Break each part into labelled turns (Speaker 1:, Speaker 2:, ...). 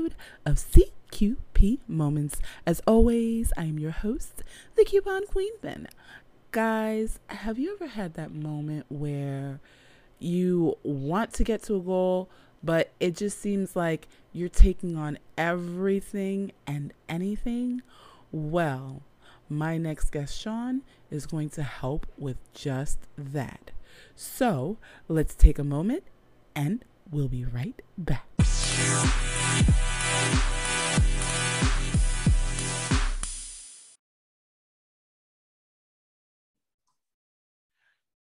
Speaker 1: episode of CQP Moments. As always, I am your host, the Coupon Queen Pin. Guys, have you ever had that moment where you want to get to a goal, but it just seems like you're taking on everything and anything? Well, my next guest, Sean, is going to help with just that. So let's take a moment and we'll be right back.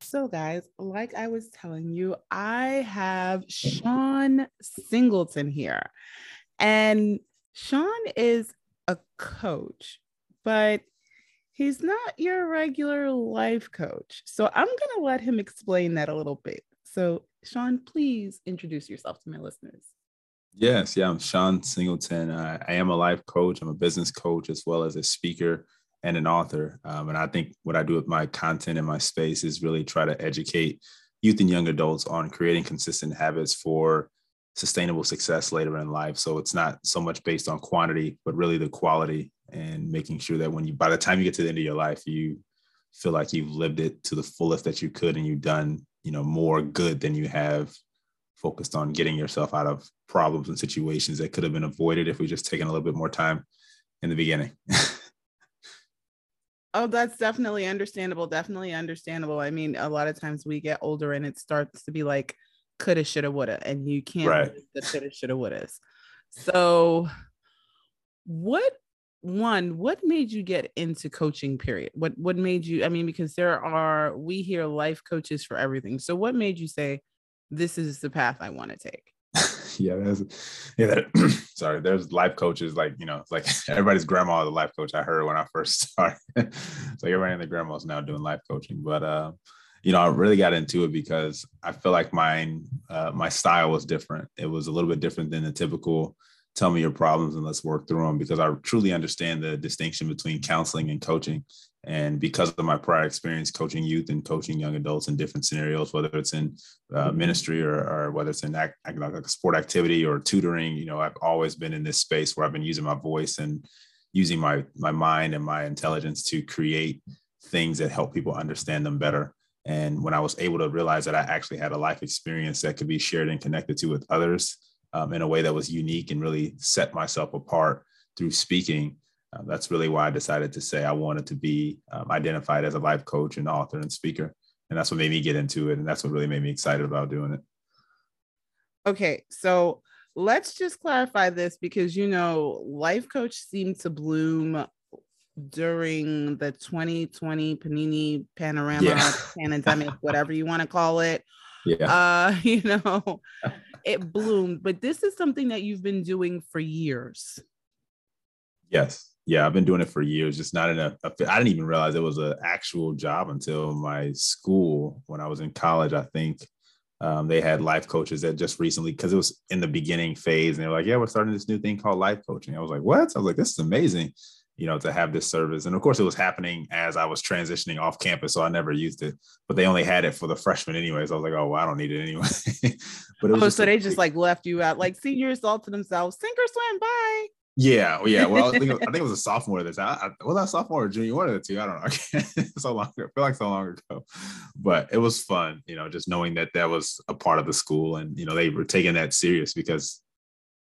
Speaker 1: So, guys, like I was telling you, I have Sean Singleton here. And Sean is a coach, but he's not your regular life coach. So I'm going to let him explain that a little bit. So, Sean, please introduce yourself to my listeners.
Speaker 2: Yes, yeah, I'm Sean Singleton. I, I am a life coach. I'm a business coach as well as a speaker and an author. Um, and I think what I do with my content and my space is really try to educate youth and young adults on creating consistent habits for sustainable success later in life. So it's not so much based on quantity, but really the quality and making sure that when you by the time you get to the end of your life you feel like you've lived it to the fullest that you could and you've done you know more good than you have focused on getting yourself out of problems and situations that could have been avoided if we just taken a little bit more time in the beginning
Speaker 1: oh that's definitely understandable definitely understandable. I mean a lot of times we get older and it starts to be like coulda shoulda woulda and you can't
Speaker 2: right.
Speaker 1: the coulda shoulda wouldas. So what one what made you get into coaching period? What what made you i mean because there are we hear life coaches for everything. So what made you say this is the path i want to take
Speaker 2: yeah there's yeah sorry there's life coaches like you know like everybody's grandma a life coach i heard when i first started it's like everybody and their grandma's now doing life coaching but uh you know i really got into it because i feel like mine uh, my style was different it was a little bit different than the typical tell me your problems and let's work through them because I truly understand the distinction between counseling and coaching. And because of my prior experience coaching youth and coaching young adults in different scenarios, whether it's in uh, mm-hmm. ministry or, or, whether it's in act, like a sport activity or tutoring, you know, I've always been in this space where I've been using my voice and using my my mind and my intelligence to create things that help people understand them better. And when I was able to realize that I actually had a life experience that could be shared and connected to with others, um, in a way that was unique and really set myself apart through speaking. Uh, that's really why I decided to say I wanted to be um, identified as a life coach and author and speaker. And that's what made me get into it. And that's what really made me excited about doing it.
Speaker 1: Okay. So let's just clarify this because, you know, life coach seemed to bloom during the 2020 Panini Panorama yeah. pandemic, whatever you want to call it.
Speaker 2: Yeah.
Speaker 1: Uh, you know, it bloomed, but this is something that you've been doing for years.
Speaker 2: Yes. Yeah, I've been doing it for years. Just not in a. I didn't even realize it was an actual job until my school when I was in college. I think um, they had life coaches that just recently, because it was in the beginning phase, and they were like, "Yeah, we're starting this new thing called life coaching." I was like, "What?" I was like, "This is amazing." you know, to have this service. And of course, it was happening as I was transitioning off campus, so I never used it. But they only had it for the freshmen anyways. I was like, oh, well, I don't need it anyway.
Speaker 1: but it oh, so they just like left you out, like seniors all to themselves, sink or swim, bye.
Speaker 2: Yeah, yeah. Well, I think, I think it was a sophomore this. I, I, was that sophomore or junior? One of the two. I don't know. so long. I feel like so long ago, but it was fun. You know, just knowing that that was a part of the school, and you know, they were taking that serious because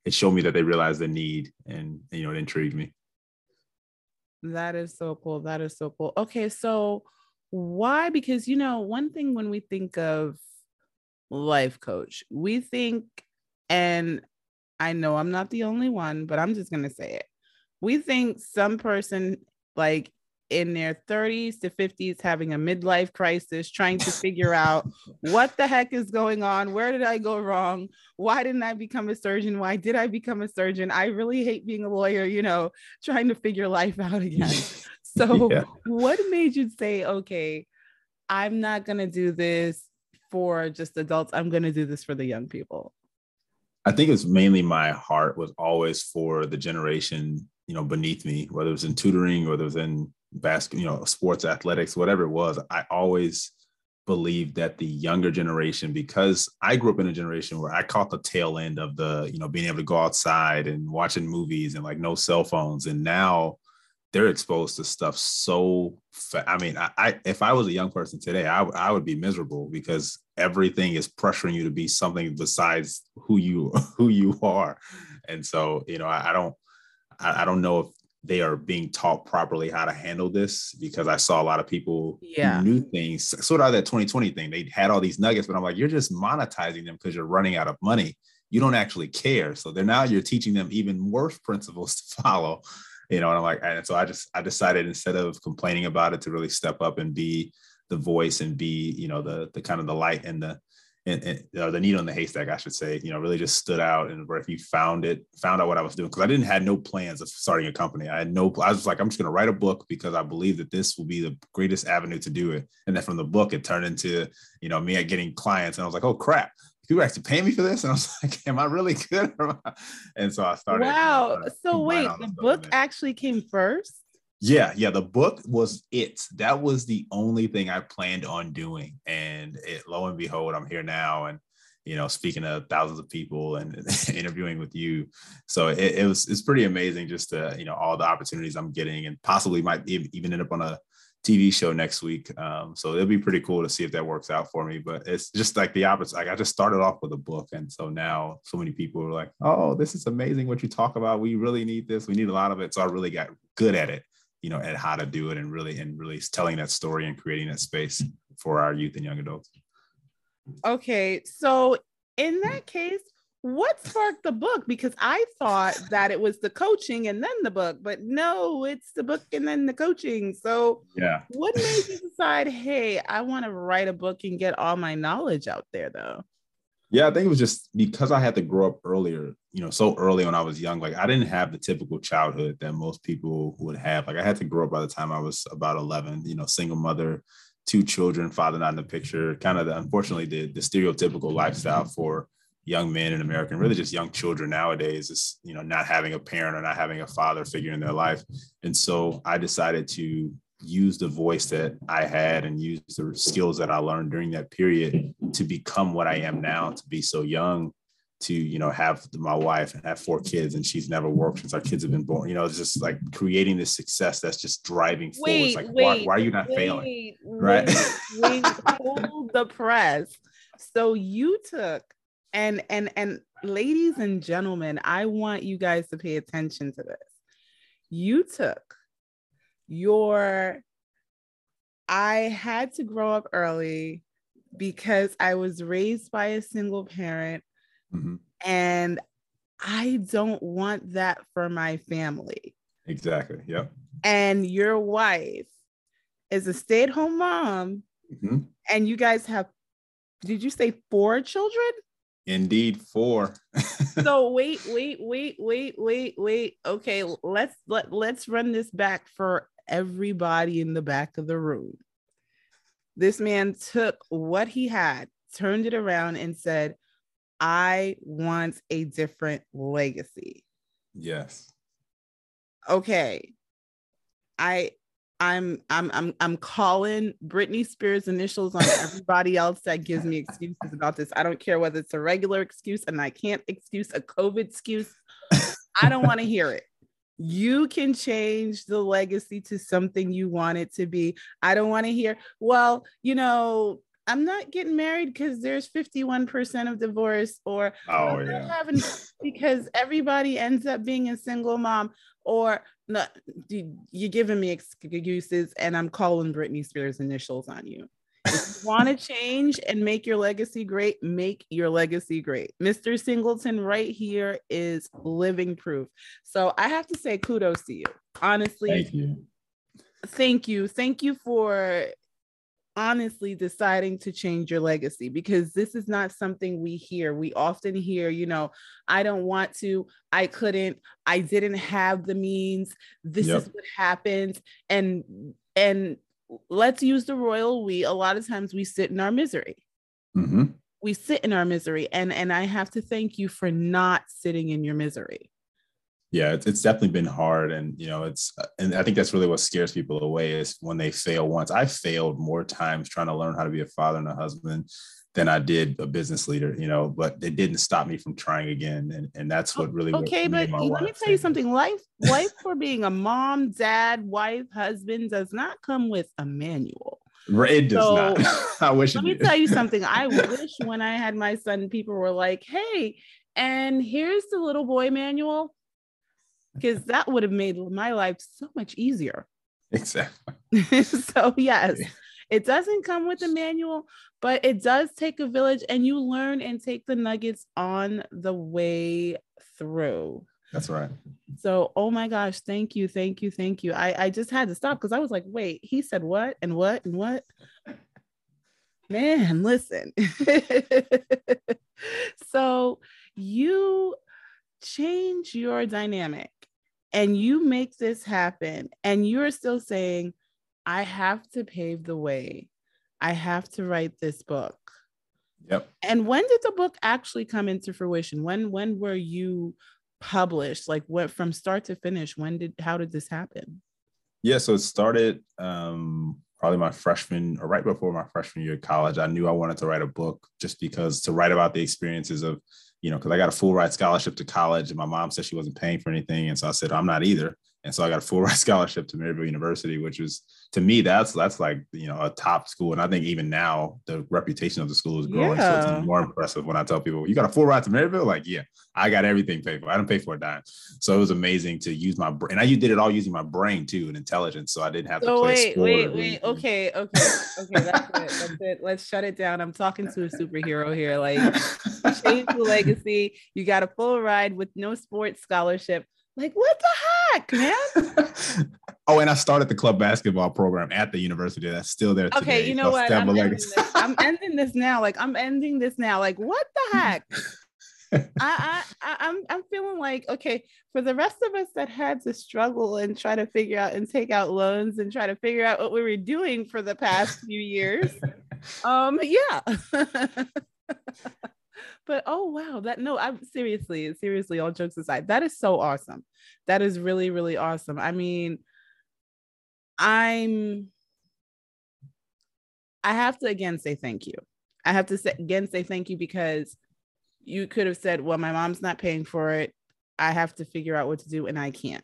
Speaker 2: it showed me that they realized the need, and you know, it intrigued me.
Speaker 1: That is so cool. That is so cool. Okay, so why? Because you know, one thing when we think of life coach, we think, and I know I'm not the only one, but I'm just gonna say it. We think some person like in their 30s to 50s having a midlife crisis, trying to figure out what the heck is going on. Where did I go wrong? Why didn't I become a surgeon? Why did I become a surgeon? I really hate being a lawyer, you know, trying to figure life out again. So, yeah. what made you say, okay, I'm not going to do this for just adults, I'm going to do this for the young people?
Speaker 2: I think it's mainly my heart was always for the generation, you know, beneath me, whether it was in tutoring whether it was in basketball, you know, sports, athletics, whatever it was, I always believed that the younger generation, because I grew up in a generation where I caught the tail end of the, you know, being able to go outside and watching movies and like no cell phones. And now they're exposed to stuff so fa- I mean, I, I, if I was a young person today, I, I would be miserable because everything is pressuring you to be something besides who you who you are. And so, you know, I, I don't I, I don't know if they are being taught properly how to handle this because I saw a lot of people
Speaker 1: yeah.
Speaker 2: knew things, sort of that 2020 thing. They had all these nuggets, but I'm like, you're just monetizing them because you're running out of money. You don't actually care. So they're now you're teaching them even worse principles to follow. You know, and I'm like, and so I just I decided instead of complaining about it to really step up and be the voice and be, you know, the the kind of the light and the and, and or the needle in the haystack, I should say, you know, really just stood out and where if you found it, found out what I was doing. Cause I didn't had no plans of starting a company. I had no, I was like, I'm just going to write a book because I believe that this will be the greatest avenue to do it. And then from the book, it turned into, you know, me getting clients. And I was like, oh crap, people actually pay me for this. And I was like, am I really good? and so I started.
Speaker 1: Wow. You know, so wait, the book actually came first?
Speaker 2: Yeah, yeah. The book was it. That was the only thing I planned on doing. And it, lo and behold, I'm here now and you know, speaking to thousands of people and interviewing with you. So it, it, was it's pretty amazing just to, you know, all the opportunities I'm getting and possibly might even end up on a TV show next week. Um, so it'll be pretty cool to see if that works out for me. But it's just like the opposite. Like I just started off with a book. And so now so many people are like, oh, this is amazing what you talk about. We really need this. We need a lot of it. So I really got good at it you know, at how to do it and really and really telling that story and creating that space for our youth and young adults.
Speaker 1: Okay, so in that case, what sparked the book? Because I thought that it was the coaching and then the book, but no, it's the book and then the coaching. So,
Speaker 2: yeah,
Speaker 1: what made you decide, hey, I want to write a book and get all my knowledge out there, though?
Speaker 2: Yeah, I think it was just because I had to grow up earlier, you know, so early when I was young. Like I didn't have the typical childhood that most people would have. Like I had to grow up by the time I was about 11, you know, single mother, two children, father not in the picture, kind of the, unfortunately the, the stereotypical lifestyle for young men in America and really just young children nowadays is, you know, not having a parent or not having a father figure in their life. And so I decided to use the voice that I had and use the skills that I learned during that period to become what I am now, to be so young, to, you know, have my wife and have four kids and she's never worked since our kids have been born. You know, it's just like creating this success that's just driving forward. Wait, it's like, wait, why, why, are you not wait, failing? Right.
Speaker 1: Wait, hold the press. So you took and and and ladies and gentlemen, I want you guys to pay attention to this. You took your I had to grow up early because I was raised by a single parent mm-hmm. and I don't want that for my family.
Speaker 2: Exactly. Yep.
Speaker 1: And your wife is a stay at home mom, mm-hmm. and you guys have, did you say four children?
Speaker 2: Indeed, four.
Speaker 1: so wait, wait, wait, wait, wait, wait. Okay, let's let let's run this back for everybody in the back of the room. This man took what he had, turned it around, and said, I want a different legacy.
Speaker 2: Yes.
Speaker 1: Okay. I I'm I'm I'm I'm calling Britney Spears initials on everybody else that gives me excuses about this. I don't care whether it's a regular excuse and I can't excuse a COVID excuse. I don't want to hear it you can change the legacy to something you want it to be. I don't want to hear, well, you know, I'm not getting married because there's 51% of divorce, or
Speaker 2: oh yeah, having
Speaker 1: because everybody ends up being a single mom, or no, you're giving me excuses, and I'm calling Britney Spears initials on you. Want to change and make your legacy great, make your legacy great. Mr. Singleton right here is living proof. So I have to say kudos to you. Honestly.
Speaker 2: Thank you.
Speaker 1: Thank you. Thank you for honestly deciding to change your legacy because this is not something we hear. We often hear, you know, I don't want to, I couldn't, I didn't have the means. This yep. is what happened and and let's use the royal we. A lot of times we sit in our misery. Mm-hmm. We sit in our misery. And, and I have to thank you for not sitting in your misery.
Speaker 2: Yeah it's, it's definitely been hard and you know it's uh, and i think that's really what scares people away is when they fail once i failed more times trying to learn how to be a father and a husband than i did a business leader you know but it didn't stop me from trying again and, and that's what really
Speaker 1: okay but let me tell you something life life for being a mom dad wife husband does not come with a manual
Speaker 2: it does so, not. I wish.
Speaker 1: Let me
Speaker 2: did.
Speaker 1: tell you something. I wish when I had my son, people were like, "Hey, and here's the little boy manual because that would have made my life so much easier.
Speaker 2: Exactly.
Speaker 1: so, yes, it doesn't come with a manual, but it does take a village and you learn and take the nuggets on the way through.
Speaker 2: That's right.
Speaker 1: So, oh my gosh, thank you, thank you, thank you. I, I just had to stop because I was like, wait, he said what and what and what? Man, listen. so, you change your dynamic and you make this happen, and you're still saying, I have to pave the way, I have to write this book.
Speaker 2: Yep.
Speaker 1: And when did the book actually come into fruition? When when were you published? Like what from start to finish? When did how did this happen?
Speaker 2: Yeah, so it started um probably my freshman or right before my freshman year of college. I knew I wanted to write a book just because to write about the experiences of you know, because I got a full ride scholarship to college and my mom said she wasn't paying for anything. And so I said, I'm not either. And so I got a full ride scholarship to Maryville University, which was to me, that's that's like you know a top school. And I think even now the reputation of the school is growing. Yeah. So it's more impressive when I tell people, you got a full ride to Maryville? Like, yeah, I got everything paid for. I didn't pay for a dime. So it was amazing to use my brain. And I did it all using my brain too and intelligence. So I didn't have to
Speaker 1: so play wait, wait, wait. Okay, okay, okay. That's it. That's it. Let's shut it down. I'm talking to a superhero here. Like change the legacy. You got a full ride with no sports scholarship. Like, what the heck, man?
Speaker 2: oh, and I started the club basketball program at the university. That's still there today.
Speaker 1: Okay, you know what? I'm ending, this. I'm ending this now. Like, I'm ending this now. Like, what the heck? I, I, I, I'm, I'm feeling like okay for the rest of us that had to struggle and try to figure out and take out loans and try to figure out what we were doing for the past few years. Um, yeah. But oh wow that no i'm seriously seriously all jokes aside that is so awesome. That is really really awesome. I mean i'm i have to again say thank you. I have to say again say thank you because you could have said well my mom's not paying for it. I have to figure out what to do and i can't.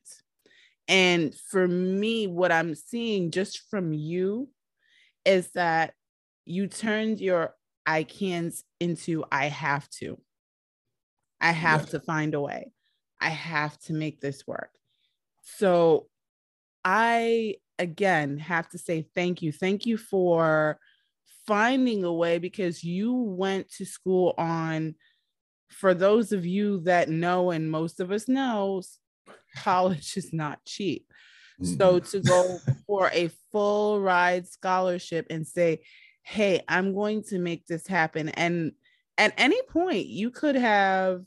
Speaker 1: And for me what i'm seeing just from you is that you turned your I can't into I have to. I have yeah. to find a way. I have to make this work. So I again have to say thank you. Thank you for finding a way because you went to school on for those of you that know and most of us knows college is not cheap. Mm-hmm. So to go for a full ride scholarship and say, hey, I'm going to make this happen. And at any point, you could have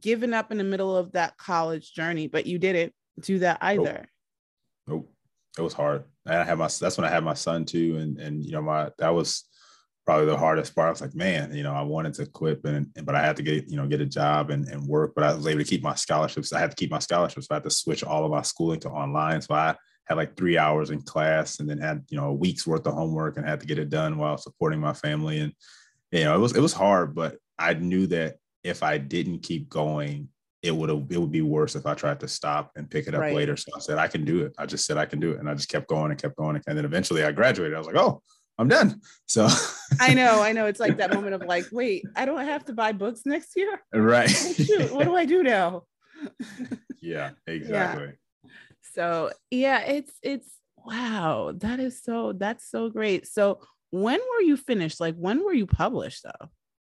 Speaker 1: given up in the middle of that college journey, but you didn't do that either.
Speaker 2: Nope. nope. It was hard. And I had my that's when I had my son too. And and you know, my that was probably the hardest part. I was like, man, you know, I wanted to quit, and but I had to get, you know, get a job and, and work. But I was able to keep my scholarships. I had to keep my scholarships. So I had to switch all of my schooling to online. So I had like three hours in class and then had you know a week's worth of homework and had to get it done while supporting my family. And you know it was it was hard but i knew that if i didn't keep going it would have it would be worse if i tried to stop and pick it up right. later. So i said i can do it. I just said i can do it. And i just kept going and kept going. And then eventually i graduated. I was like oh i'm done. So
Speaker 1: i know i know. It's like that moment of like wait i don't have to buy books next year?
Speaker 2: Right.
Speaker 1: Oh, shoot, what do i do now?
Speaker 2: Yeah exactly. yeah.
Speaker 1: So yeah, it's it's wow, that is so that's so great. So when were you finished? Like when were you published though?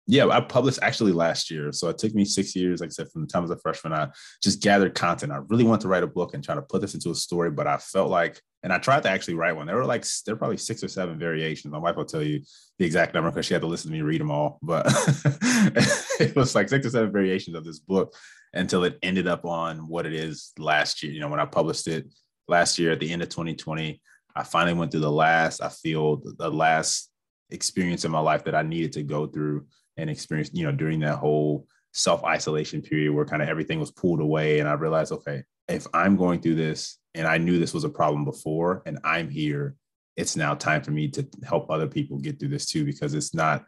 Speaker 2: Yeah, I published actually last year. So it took me six years, like I said, from the time as a freshman. I just gathered content. I really wanted to write a book and try to put this into a story, but I felt like, and I tried to actually write one. There were like, there were probably six or seven variations. My wife will tell you the exact number because she had to listen to me read them all. But it was like six or seven variations of this book until it ended up on what it is last year. You know, when I published it last year at the end of 2020, I finally went through the last, I feel the last experience in my life that I needed to go through and experience, you know, during that whole self isolation period where kind of everything was pulled away. And I realized, okay, if I'm going through this and I knew this was a problem before and I'm here, it's now time for me to help other people get through this too, because it's not,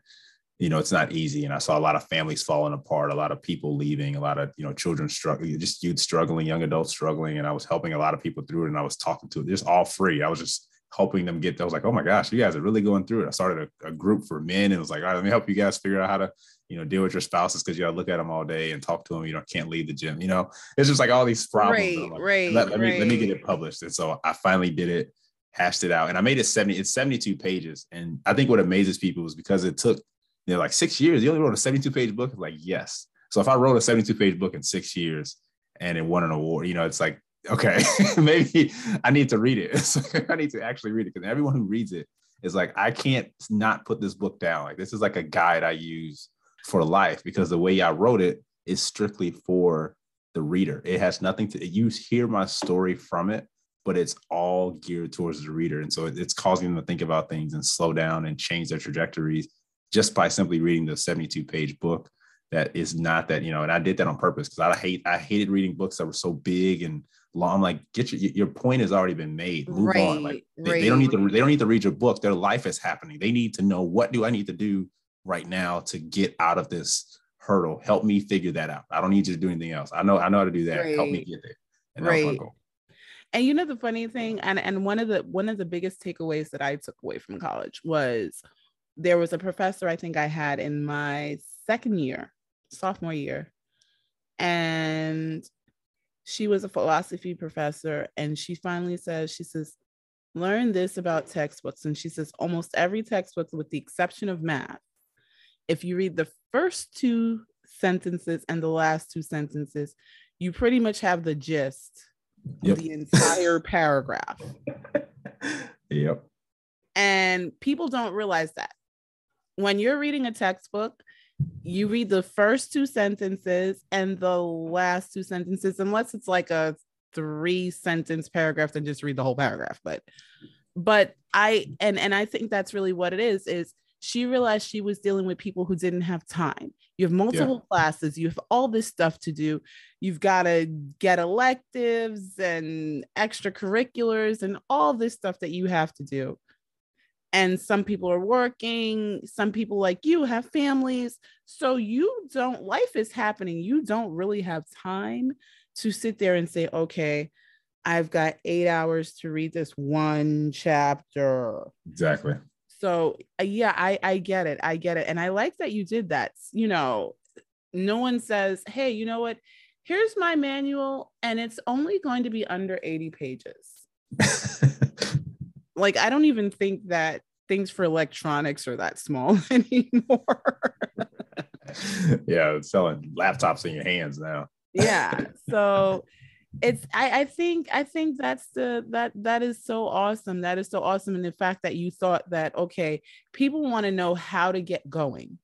Speaker 2: you know, it's not easy. And I saw a lot of families falling apart, a lot of people leaving, a lot of, you know, children struggling, just youth struggling, young adults struggling. And I was helping a lot of people through it and I was talking to it just all free. I was just helping them get, I was like, oh my gosh, you guys are really going through it. I started a, a group for men and it was like, all right, let me help you guys figure out how to, you know, deal with your spouses because you gotta look at them all day and talk to them. You know, can't leave the gym. You know, it's just like all these problems.
Speaker 1: Right,
Speaker 2: like,
Speaker 1: right,
Speaker 2: let, let
Speaker 1: right.
Speaker 2: me let me get it published. And so I finally did it, hashed it out, and I made it 70, it's 72 pages. And I think what amazes people is because it took, you know, like six years. You only wrote a 72 page book. Like, yes. So if I wrote a 72 page book in six years and it won an award, you know, it's like, okay, maybe I need to read it. I need to actually read it because everyone who reads it is like, I can't not put this book down. Like this is like a guide I use for life because the way I wrote it is strictly for the reader. It has nothing to you hear my story from it, but it's all geared towards the reader. And so it's causing them to think about things and slow down and change their trajectories just by simply reading the 72 page book that is not that, you know, and I did that on purpose because I hate, I hated reading books that were so big and long. I'm like, get your, your point has already been made. Move on. Like
Speaker 1: Right,
Speaker 2: they, they don't need to, they don't need to read your book. Their life is happening. They need to know what do I need to do right now to get out of this hurdle. Help me figure that out. I don't need you to do anything else. I know, I know how to do that. Help me get there. And that was my goal.
Speaker 1: And you know the funny thing, and and one of the one of the biggest takeaways that I took away from college was there was a professor I think I had in my second year, sophomore year, and she was a philosophy professor, and she finally says, she says, learn this about textbooks, and she says almost every textbook, with the exception of math, if you read the first two sentences and the last two sentences, you pretty much have the gist
Speaker 2: Yep.
Speaker 1: of the entire paragraph.
Speaker 2: Yep.
Speaker 1: And people don't realize that. When you're reading a textbook, you read the first two sentences and the last two sentences, unless it's like a three sentence paragraph, then just read the whole paragraph. But but I and and I think that's really what it is, is she realized she was dealing with people who didn't have time. You have multiple classes, you have all this stuff to do. You've got to get electives and extracurriculars and all this stuff that you have to do. And some people are working, some people like you have families. So you don't, life is happening. You don't really have time to sit there and say, okay, I've got eight hours to read this one chapter.
Speaker 2: Exactly.
Speaker 1: So uh, yeah, I I get it. I get it. And I like that you did that. You know, no one says, "Hey, you know what? Here's my manual and it's only going to be under 80 pages." Like I don't even think that things for electronics are that small anymore.
Speaker 2: yeah, selling laptops in your hands now.
Speaker 1: yeah. So it's I, I think I think that's the that that is so awesome. That is so awesome. And the fact that you thought that okay, people want to know how to get going.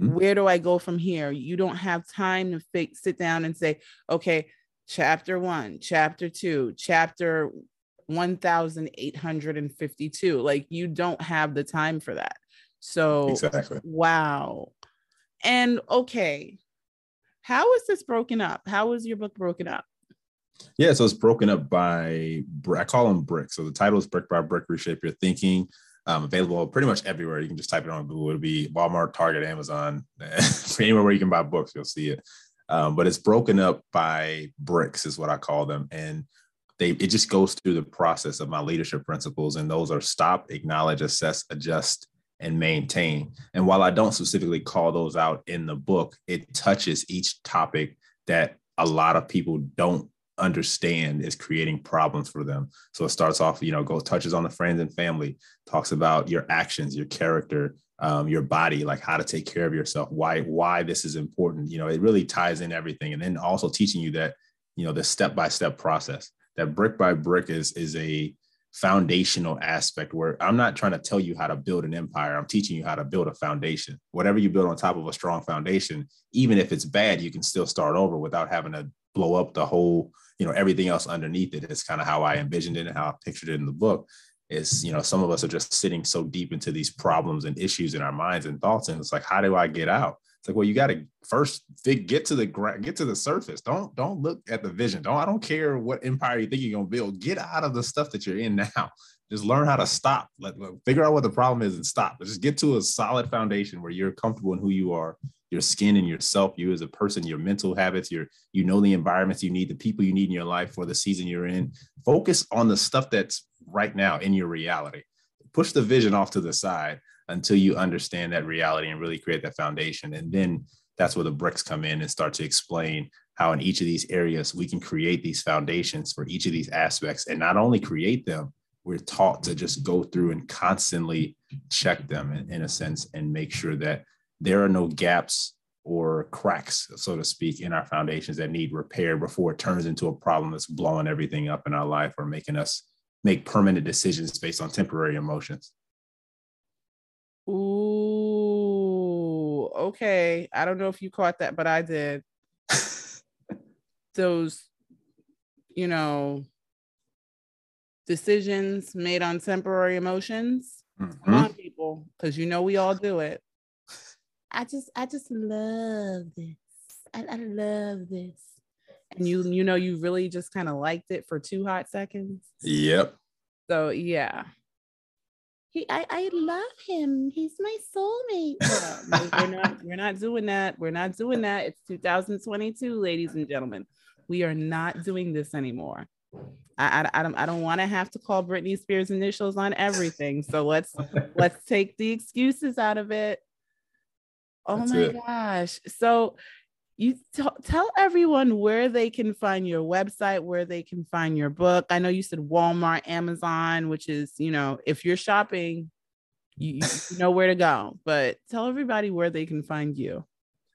Speaker 2: Mhm.
Speaker 1: Where do I go from here? You don't have time to sit down and say, okay, chapter one, chapter two, chapter 1852. Like you don't have the time for that. So
Speaker 2: Exactly.
Speaker 1: wow. And okay, how is this broken up? How is your book broken up?
Speaker 2: Yeah, so it's broken up by I call them bricks. So the title is Brick by Brick Reshape Your Thinking. Um, available pretty much everywhere. You can just type it on Google. It'll be Walmart, Target, Amazon, anywhere where you can buy books, you'll see it. Um, but it's broken up by bricks, is what I call them, and they it just goes through the process of my leadership principles, and those are stop, acknowledge, assess, adjust, and maintain. And while I don't specifically call those out in the book, it touches each topic that a lot of people don't understand is creating problems for them. So it starts off, you know, goes touches on the friends and family, talks about your actions, your character, um, your body, like how to take care of yourself, why why this is important. You know, it really ties in everything, and then also teaching you that, you know, the step by step process. That brick by brick is is a foundational aspect where I'm not trying to tell you how to build an empire. I'm teaching you how to build a foundation. Whatever you build on top of a strong foundation, even if it's bad, you can still start over without having to blow up the whole, you know, everything else underneath it. It's kind of how I envisioned it and how I pictured it in the book. is you know some of us are just sitting so deep into these problems and issues in our minds and thoughts and it's like how do i get out like well you got to first get to the ground get to the surface. Don't don't look at the vision. Don't i don't care what empire you think you're to build. Get out of the stuff that you're in now. Just learn how to stop. Let, figure out what the problem is and stop. Just get to a solid foundation where you're comfortable in who you are your skin and yourself you as a person your mental habits your you know the environments you need the people you need in your life for the season you're in. Focus on the stuff that's right now in your reality. Push the vision off to the side until you understand that reality and really create that foundation and then that's where the bricks come in and start to explain how in each of these areas we can create these foundations for each of these aspects and not only create them we're taught to just go through and constantly check them in, in a sense and make sure that there are no gaps or cracks, so to speak, in our foundations that need repair before it turns into a problem that's blowing everything up in our life or making us make permanent decisions based on temporary emotions.
Speaker 1: Ooh, okay. I don't know if you caught that, but I did. Those, you know, decisions made on temporary emotions. Mm-hmm. Come on, people, because you know we all do it. I just I just love this. I, I love this. And you you know you really just kind of liked it for two hot seconds.
Speaker 2: Yep.
Speaker 1: So yeah. He I, I love him. He's my soulmate. we're not we're not doing that. We're not doing that. It's 2022, ladies and gentlemen. We are not doing this anymore. I, I, I don't I don't want to have to call Britney Spears initials on everything. So let's let's take the excuses out of it Oh That's my it. gosh. So you t- tell everyone where they can find your website, where they can find your book. I know you said Walmart, Amazon, which is, you know, if you're shopping, you, you know where to go, but tell everybody where they can find you.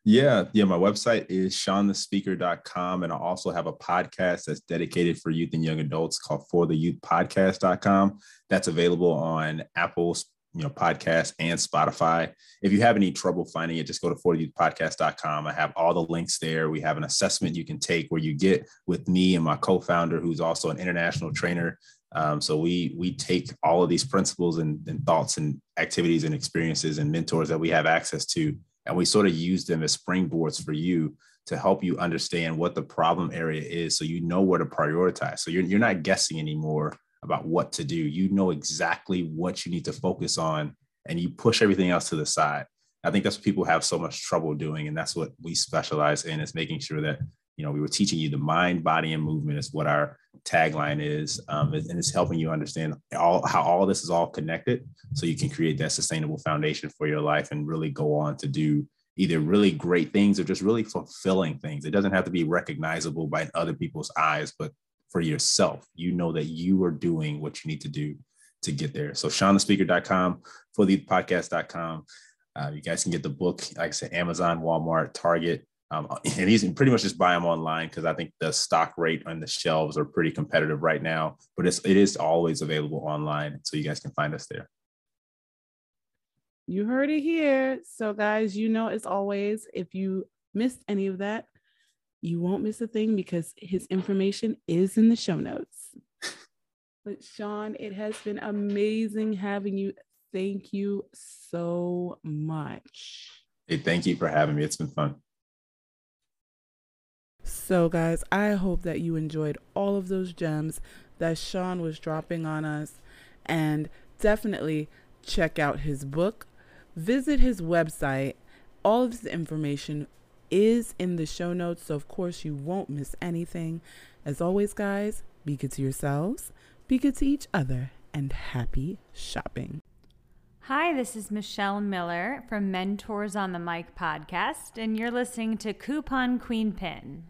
Speaker 2: Yeah, yeah. My website is seanthespeaker.com. And I also have a podcast that's dedicated for youth and young adults called for the youth podcast.com. That's available on Apple, you know, podcast and Spotify. If you have any trouble finding it, just go to 40youthpodcast.com. I have all the links there. We have an assessment you can take where you get with me and my co-founder, who's also an international trainer. Um, so we we take all of these principles and, and thoughts and activities and experiences and mentors that we have access to, and we sort of use them as springboards for you to help you understand what the problem area is so you know where to prioritize. So you're, you're not guessing anymore about what to do. You know exactly what you need to focus on and you push everything else to the side. I think that's what people have so much trouble doing. And that's what we specialize in is making sure that, you know, we were teaching you the mind, body, and movement is what our tagline is. Um, and it's helping you understand all how all this is all connected so you can create that sustainable foundation for your life and really go on to do either really great things or just really fulfilling things. It doesn't have to be recognizable by other people's eyes, but for yourself. You know that you are doing what you need to do to get there. So seanthespeaker.com, for the podcast.com. Uh, you guys can get the book, like I said, Amazon, Walmart, Target. Um, and these pretty much just buy them online because I think the stock rate on the shelves are pretty competitive right now. But it's it is always available online, so you guys can find us there.
Speaker 1: You heard it here. So, guys, you know, as always, if you missed any of that, you won't miss a thing because his information is in the show notes. But Sean, it has been amazing having you. Thank you so much.
Speaker 2: Hey, thank you for having me. It's been fun.
Speaker 1: So, guys, I hope that you enjoyed all of those gems that Sean was dropping on us. And definitely check out his book, visit his website. All of his information is in the show notes, so of course you won't miss anything. As always, guys, be good to yourselves, be good to each other, and happy shopping.
Speaker 3: Hi, this is Michelle Miller from Mentors on the Mic podcast, and you're listening to Coupon Queen Pin.